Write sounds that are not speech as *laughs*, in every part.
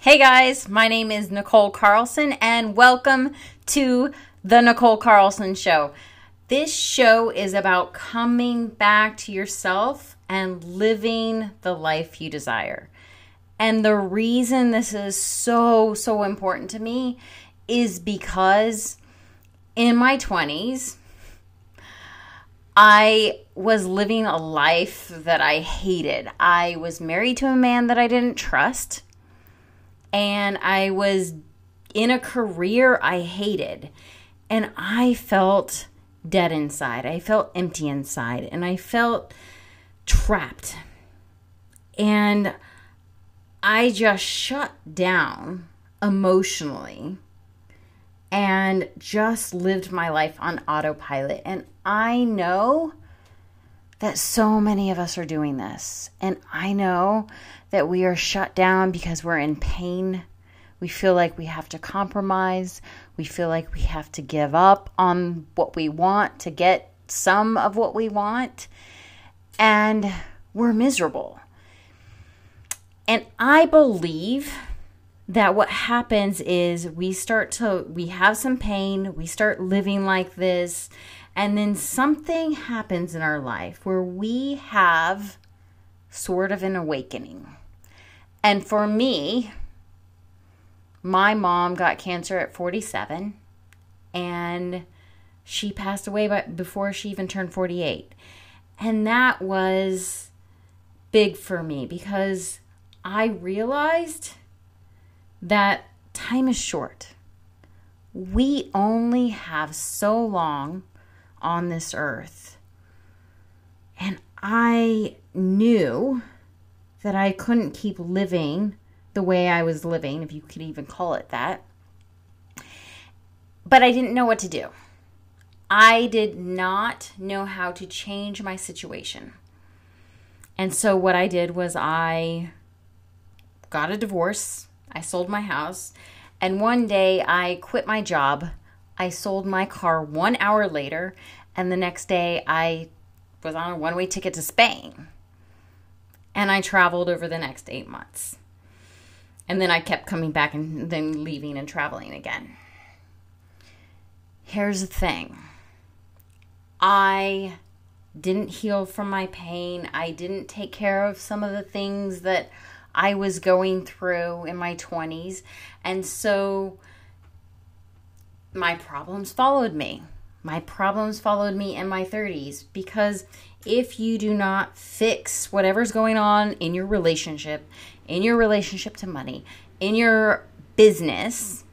Hey guys, my name is Nicole Carlson, and welcome to The Nicole Carlson Show. This show is about coming back to yourself and living the life you desire. And the reason this is so, so important to me is because in my 20s, I was living a life that I hated. I was married to a man that I didn't trust and I was in a career I hated. And I felt dead inside. I felt empty inside. And I felt trapped. And I just shut down emotionally and just lived my life on autopilot. And I know that so many of us are doing this. And I know that we are shut down because we're in pain. We feel like we have to compromise. We feel like we have to give up on what we want to get some of what we want. And we're miserable. And I believe that what happens is we start to, we have some pain, we start living like this, and then something happens in our life where we have sort of an awakening. And for me, my mom got cancer at 47 and she passed away before she even turned 48. And that was big for me because I realized that time is short. We only have so long on this earth. And I knew that I couldn't keep living the way I was living, if you could even call it that. But I didn't know what to do. I did not know how to change my situation. And so what I did was I got a divorce, I sold my house, and one day I quit my job. I sold my car 1 hour later, and the next day I was on a one-way ticket to Spain and I traveled over the next eight months. And then I kept coming back and then leaving and traveling again. Here's the thing I didn't heal from my pain, I didn't take care of some of the things that I was going through in my 20s. And so my problems followed me. My problems followed me in my 30s because if you do not fix whatever's going on in your relationship, in your relationship to money, in your business,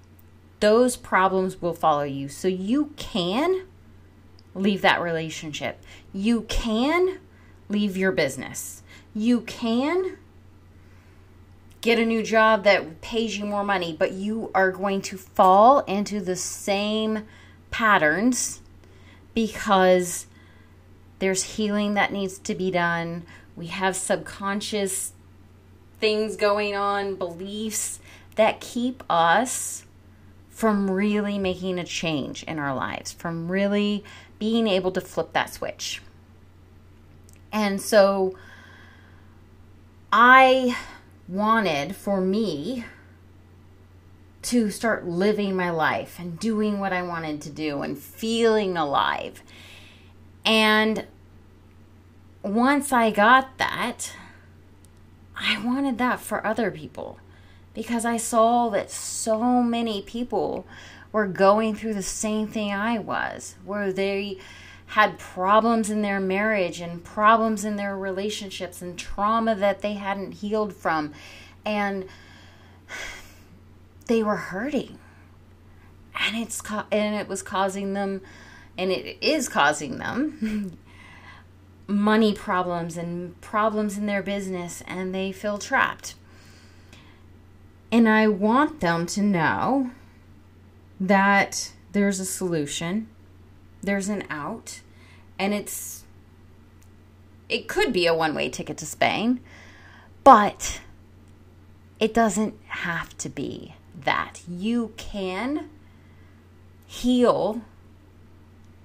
those problems will follow you. So you can leave that relationship. You can leave your business. You can get a new job that pays you more money, but you are going to fall into the same patterns because there's healing that needs to be done. We have subconscious things going on, beliefs that keep us from really making a change in our lives, from really being able to flip that switch. And so I wanted for me to start living my life and doing what I wanted to do and feeling alive. And once I got that, I wanted that for other people because I saw that so many people were going through the same thing I was, where they had problems in their marriage and problems in their relationships and trauma that they hadn't healed from. And they were hurting. And it's and it was causing them and it is causing them *laughs* money problems and problems in their business and they feel trapped. And I want them to know that there's a solution, there's an out, and it's it could be a one-way ticket to Spain, but it doesn't have to be that. You can heal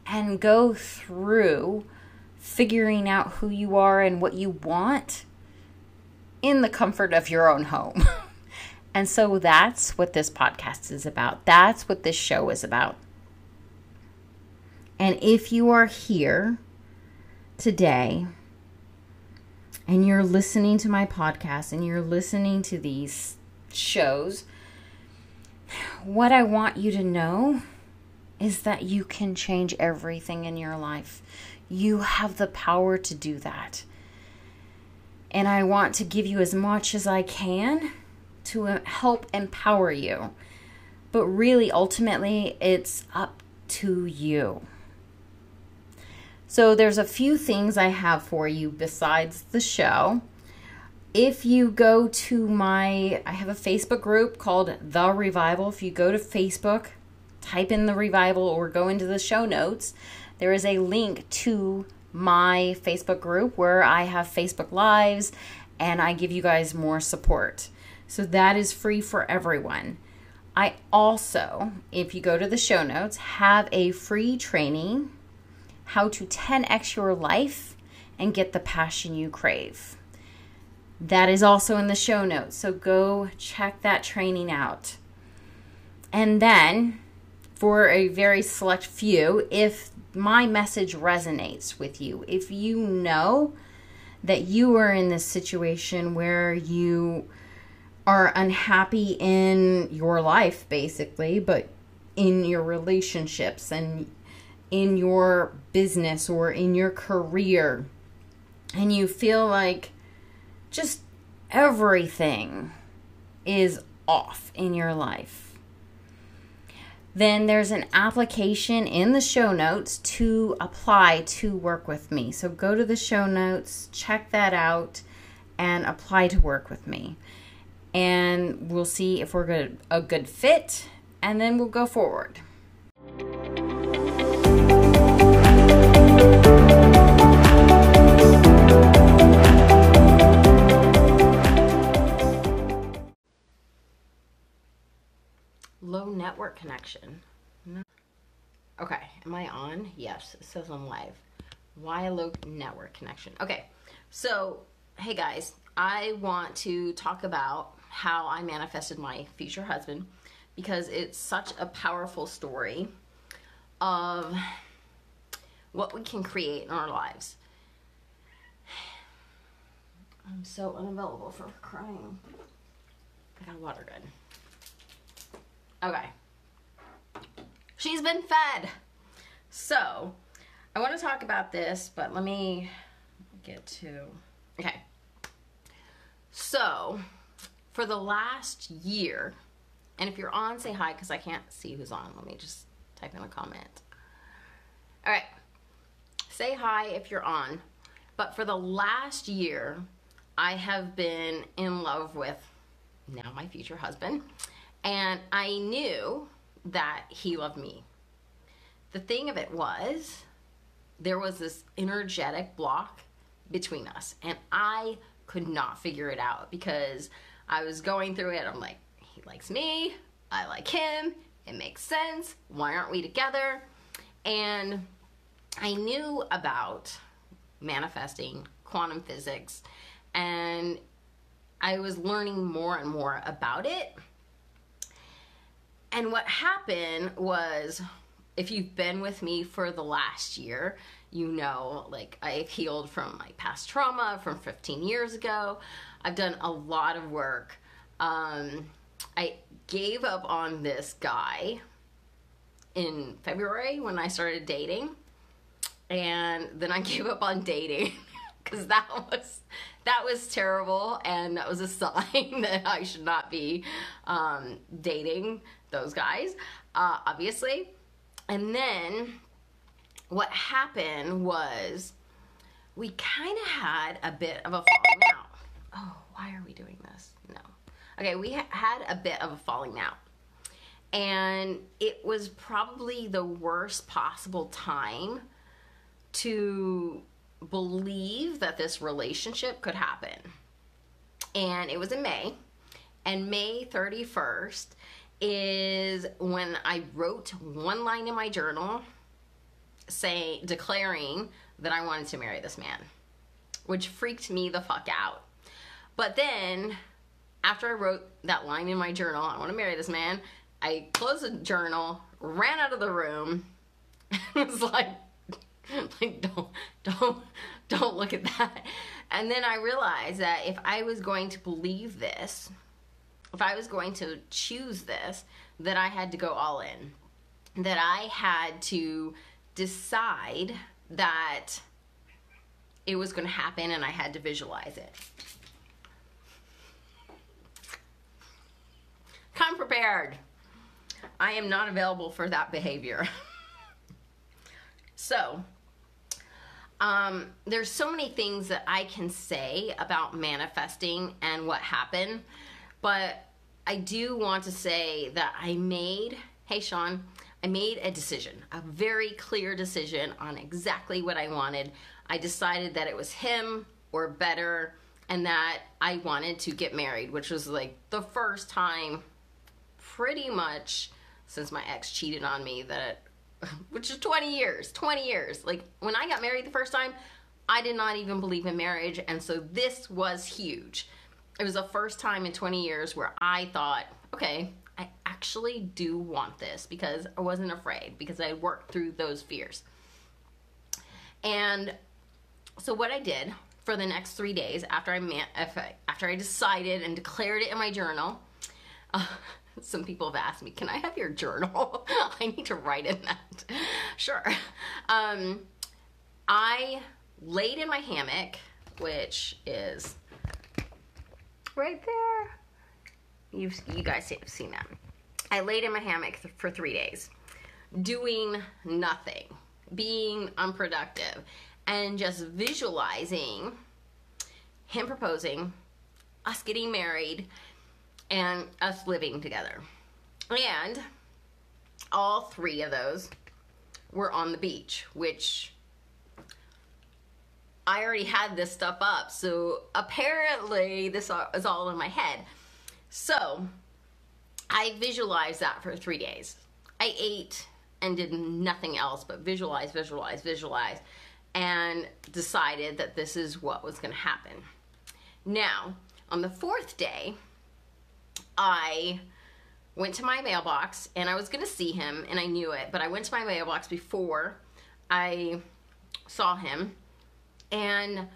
and go through figuring out who you are and what you want in the comfort of your own home. *laughs* And so that's what this podcast is about. That's what this show is about. And if you are here today and you're listening to my podcast and you're listening to these shows, what I want you to know is that you can change everything in your life. You have the power to do that. And I want to give you as much as I can to uh, help empower you. But really, ultimately, it's up to you. So, there's a few things I have for you besides the show. If you go to my, I have a Facebook group called The Revival. If you go to Facebook, type in The Revival or go into the show notes, there is a link to my Facebook group where I have Facebook Lives and I give you guys more support. So that is free for everyone. I also, if you go to the show notes, have a free training how to 10x your life and get the passion you crave. That is also in the show notes. So go check that training out. And then, for a very select few, if my message resonates with you, if you know that you are in this situation where you are unhappy in your life, basically, but in your relationships and in your business or in your career, and you feel like just everything is off in your life, then there's an application in the show notes to apply to work with me. So go to the show notes, check that out, and apply to work with me and we'll see if we're good, a good fit, and then we'll go forward. Network connection. Okay, am I on? Yes, it says I'm live. Why low network connection? Okay, so hey guys, I want to talk about how I manifested my future husband because it's such a powerful story of what we can create in our lives. *sighs* I'm so unavailable for crying. I got a water good. Okay. She's been fed. So, I want to talk about this, but let me get to. Okay. So, for the last year, and if you're on, say hi because I can't see who's on. Let me just type in a comment. All right. Say hi if you're on. But for the last year, I have been in love with now my future husband. And I knew that he loved me. The thing of it was, there was this energetic block between us. And I could not figure it out because I was going through it. I'm like, he likes me, I like him, it makes sense. Why aren't we together? And I knew about manifesting quantum physics and I was learning more and more about it. And what happened was if you've been with me for the last year, you know, like I've healed from my past trauma from 15 years ago. I've done a lot of work. Um, I gave up on this guy in February when I started dating. And then I *laughs* gave up on dating because that was that was terrible and that was a *laughs* sign that I should not be um, dating those guys, uh, obviously. And then what happened was we kind of had a bit of a falling out. Oh, why are we doing this? No. Okay, we ha- had a bit of a falling out. And it was probably the worst possible time to believe that this relationship could happen. And it was in May. And May 31st is when I wrote one line in my journal saying declaring that I wanted to marry this man, which freaked me the fuck out. But then after I wrote that line in my journal, I want to marry this man, I closed the journal, ran out of the room, *laughs* and was like, like don't don't don't look at that. And then I realized that if I was going to believe this, if I was going to choose this, that I had to go all in. That I had to decide that it was going to happen and I had to visualize it. Come prepared. I am not available for that behavior. *laughs* so, um, there's so many things that I can say about manifesting and what happened, but I do want to say that I made, hey Sean, I made a decision, a very clear decision on exactly what I wanted. I decided that it was him or better and that I wanted to get married, which was like the first time pretty much since my ex cheated on me that *laughs* which is 20 years 20 years like when i got married the first time i did not even believe in marriage and so this was huge it was the first time in 20 years where i thought okay i actually do want this because i wasn't afraid because i worked through those fears and so what i did for the next three days after i man- after i decided and declared it in my journal uh, *laughs* some people have asked me, can I have your journal? *laughs* I need to write in that. *laughs* sure. Um, I laid in my hammock, which is right there. You've, you guys have seen that. I laid in my hammock th- for three days, doing nothing, being unproductive, and just visualizing him proposing, us getting married, and us living together. And all three of those were on the beach, which I already had this stuff up. So apparently, this is all in my head. So I visualized that for three days. I ate and did nothing else but visualize, visualize, visualize, and decided that this is what was going to happen. Now, on the fourth day, I went to my mailbox and I was going to see him and I knew it, but I went to my mailbox before I saw him and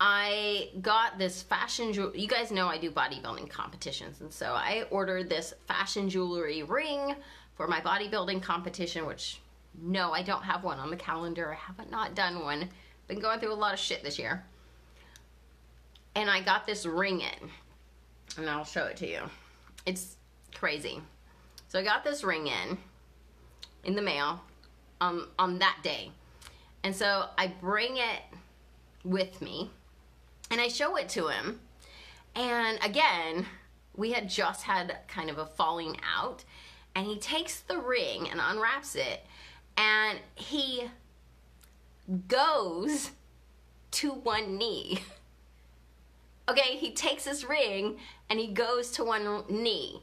I got this fashion jewelry. You guys know I do bodybuilding competitions, and so I ordered this fashion jewelry ring for my bodybuilding competition, which no, I don't have one on the calendar. I haven't not done one. Been going through a lot of shit this year. And I got this ring in, and I'll show it to you. It's crazy. So I got this ring in in the mail um, on that day. And so I bring it with me and I show it to him. And again, we had just had kind of a falling out. And he takes the ring and unwraps it and he goes to one knee. *laughs* Okay, he takes his ring and he goes to one knee.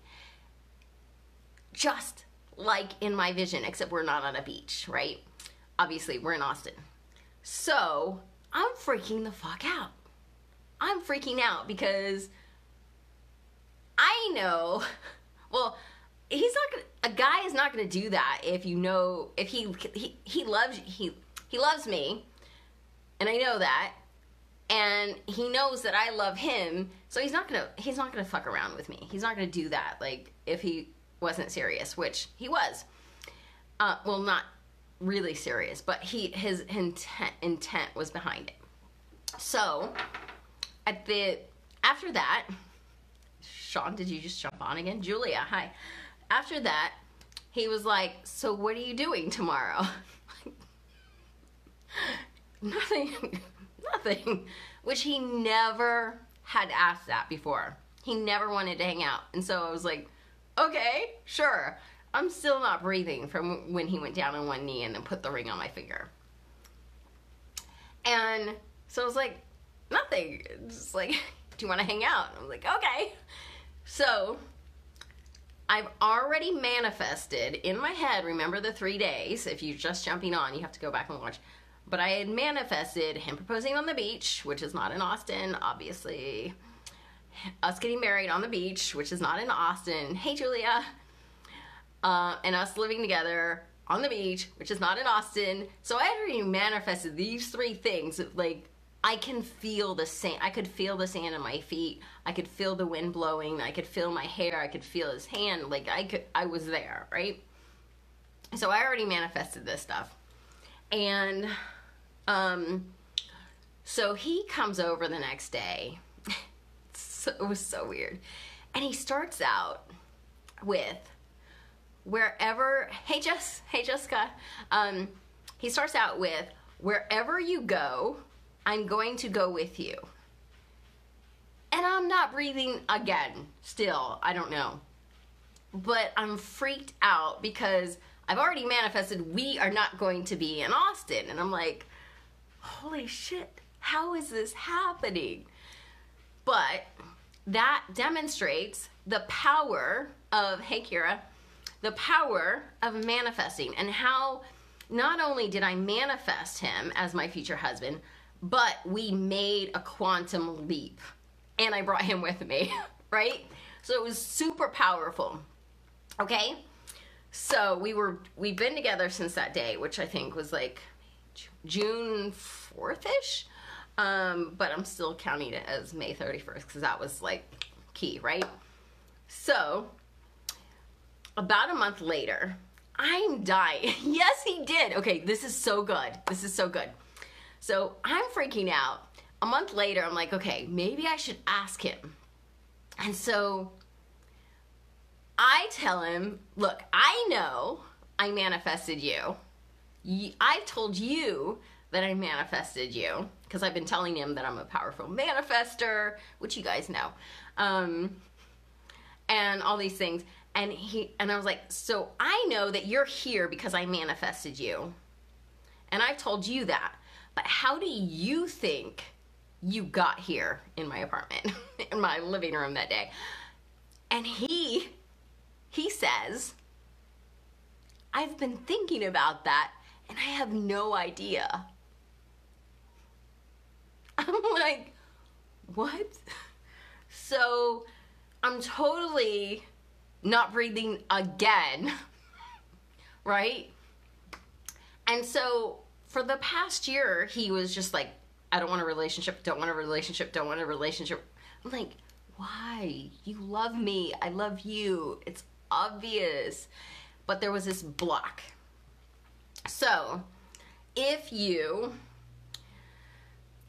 Just like in my vision, except we're not on a beach, right? Obviously, we're in Austin. So I'm freaking the fuck out. I'm freaking out because I know, *laughs* well, he's not gonna, a guy is not gonna do that if you know, if he, he, he loves, he, he loves me, and I know that, and he knows that I love him, so he's not gonna he's not gonna fuck around with me. He's not gonna do that. Like if he wasn't serious, which he was. Uh, well, not really serious, but he his intent intent was behind it. So at the after that, Sean, did you just jump on again? Julia, hi. After that, he was like, "So what are you doing tomorrow?" *laughs* Nothing nothing, which he never had asked that before. He never wanted to hang out. And so I was like, okay, sure. I'm still not breathing from when he went down on one knee and then put the ring on my finger. And so I was like, nothing. Just like, *laughs* do you want to hang out? And I was like, okay. So I've already manifested in my head, remember the three days. If you're just jumping on, you have to go back and watch. But I had manifested him proposing on the beach, which is not in Austin, obviously. us getting married on the beach, which is not in Austin. Hey, Julia. Uh, and us living together on the beach, which is not in Austin. So I already manifested these three things. Like I can feel the sand. I could feel the sand in my feet. I could feel the wind blowing. I could feel my hair. I could feel his hand. Like I could. I was there, right? So I already manifested this stuff, and um, so he comes over the next day. *laughs* so, it was so weird, and he starts out with wherever hey Jess, hey Jessica. Um, he starts out with wherever you go, I'm going to go with you. And I'm not breathing again, still, I don't know. But I'm freaked out because I've already manifested we are not going to be in Austin. And I'm like, holy shit, how is this happening? But that demonstrates the power of, hey Kira, the power of manifesting and how not only did I manifest him as my future husband, but we made a quantum leap and I brought him with me, *laughs* right? So it was super powerful. Okay? So we were we've been together since that day, which I think was like June 4th-ish. Um, but I'm still counting it as May 31st because that was like key, right? So about a month later, I'm dying. *laughs* yes, he did. Okay, this is so good. This is so good. So I'm freaking out. A month later, I'm like, okay, maybe I should ask him. And so I tell him, look, I know I manifested you. I've told you that I manifested you because I've been telling him that I'm a powerful manifester, which you guys know, um, and all these things and he and I was like, "So I know that you're here because I manifested you." And I've told you that. But how do you think you got here in my apartment, *laughs* in my living room that day? And he he says, "I've been thinking about that and I have no idea." *laughs* I'm like, "What?" *laughs* So I'm totally not breathing again, *laughs* right? And so for the past year, he was just like, I don't want a relationship, don't want a relationship, don't want a relationship. I'm like, why? You love me. I love you. It's obvious. But there was this block. So, if you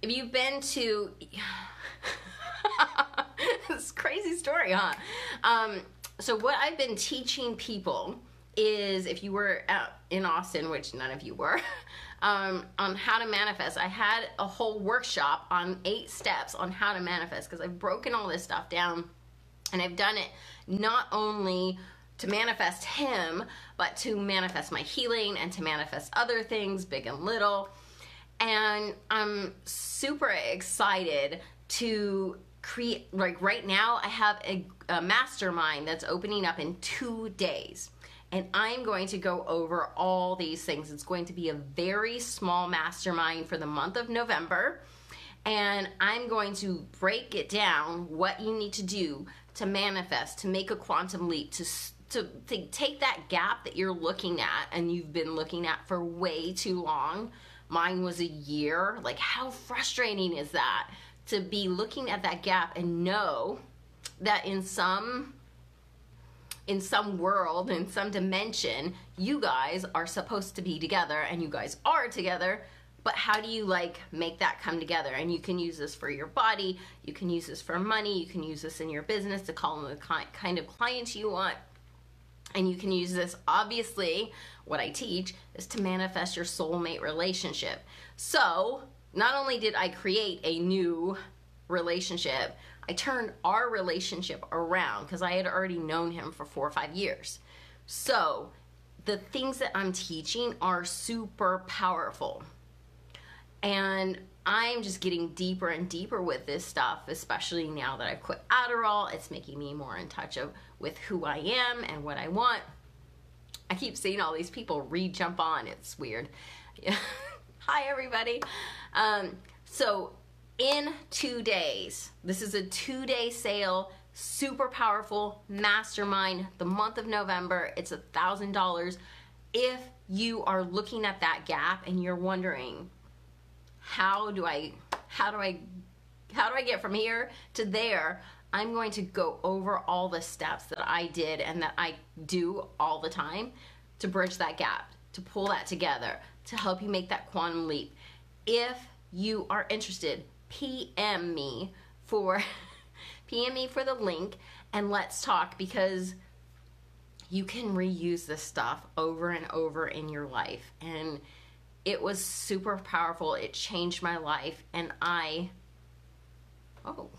if you've been to *laughs* this crazy story, huh? Um, so what I've been teaching people is if you were in Austin, which none of you were, *laughs* um, on how to manifest. I had a whole workshop on eight steps on how to manifest because I've broken all this stuff down and I've done it not only to manifest him, but to manifest my healing and to manifest other things, big and little. And I'm super excited to create like right now i have a, a, mastermind that's opening up in two days. And i'm going to go over all these things. It's going to be a very small mastermind for the month of november. And i'm going to break it down what you need to do to manifest to make a quantum leap to to, to take that gap that you're looking at and you've been looking at for way too long. Mine was a year. Like how frustrating is that? To be looking at that gap and know that in some in some world in some dimension you guys are supposed to be together and you guys are together but how do you like make that come together? And you can use this for your body you can use this for money you can use this in your business to call in the kind of clients you want. And you can use this obviously what i teach is to manifest your soulmate relationship. So not only did I create a new relationship, I turned our relationship around because I had already known him for four or five years. So the things that I'm teaching are super powerful. And I'm just getting deeper and deeper with this stuff, especially now that I've quit Adderall. It's making me more in touch of, with who I am and what I want. I keep seeing all these people re jump on. It's weird. *laughs* Hi, everybody. Um, so in two days. This is a two day sale, super powerful mastermind. The month of November, it's a thousand dollars. If you are looking at that gap and you're wondering, how do I, how do I, how do I get from here to there? I'm going to go over all the steps that I did and that I do all the time to bridge that gap, to pull that together, to help you make that quantum leap. If you are interested, PM me for *laughs* PM me for the link and let's talk because you can reuse this stuff over and over in your life and it was super powerful. It changed my life and I oh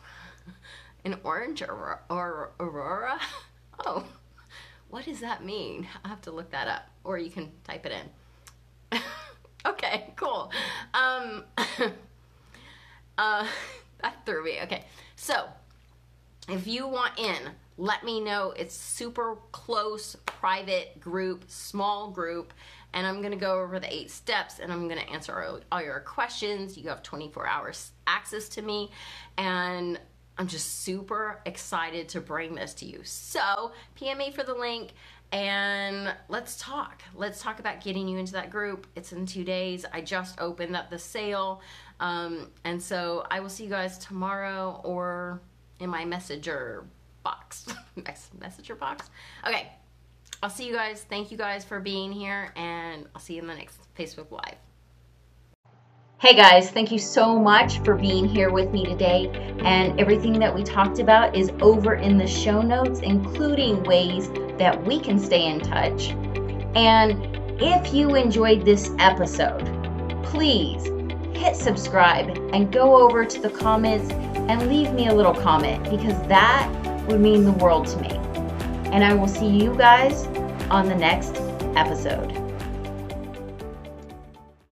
*laughs* an orange or, or aurora? *laughs* Oh, what does that mean? I have to look that up or you can type it in. okay, cool. Um Uh, *laughs* that threw me. Okay, so if you want in, let me know. It's super close, private group, small group, and I'm gonna go over the eight steps and I'm gonna answer all, all your questions. You have 24 hours access to me, and I'm just super excited to bring this to you. So, PM me for the link and let's talk. Let's talk about getting you into that group. It's in two days. I just opened up the sale. Um, and so I will see you guys tomorrow or in my messenger box. *laughs* messenger box? Okay. I'll see you guys. Thank you guys for being here, and I'll see you in the next Facebook Live. Hey guys, thank you so much for being here with me today. And everything that we talked about is over in the show notes, including ways that we can stay in touch. And if you enjoyed this episode, please hit subscribe and go over to the comments and leave me a little comment because that would mean the world to me. And I will see you guys on the next episode.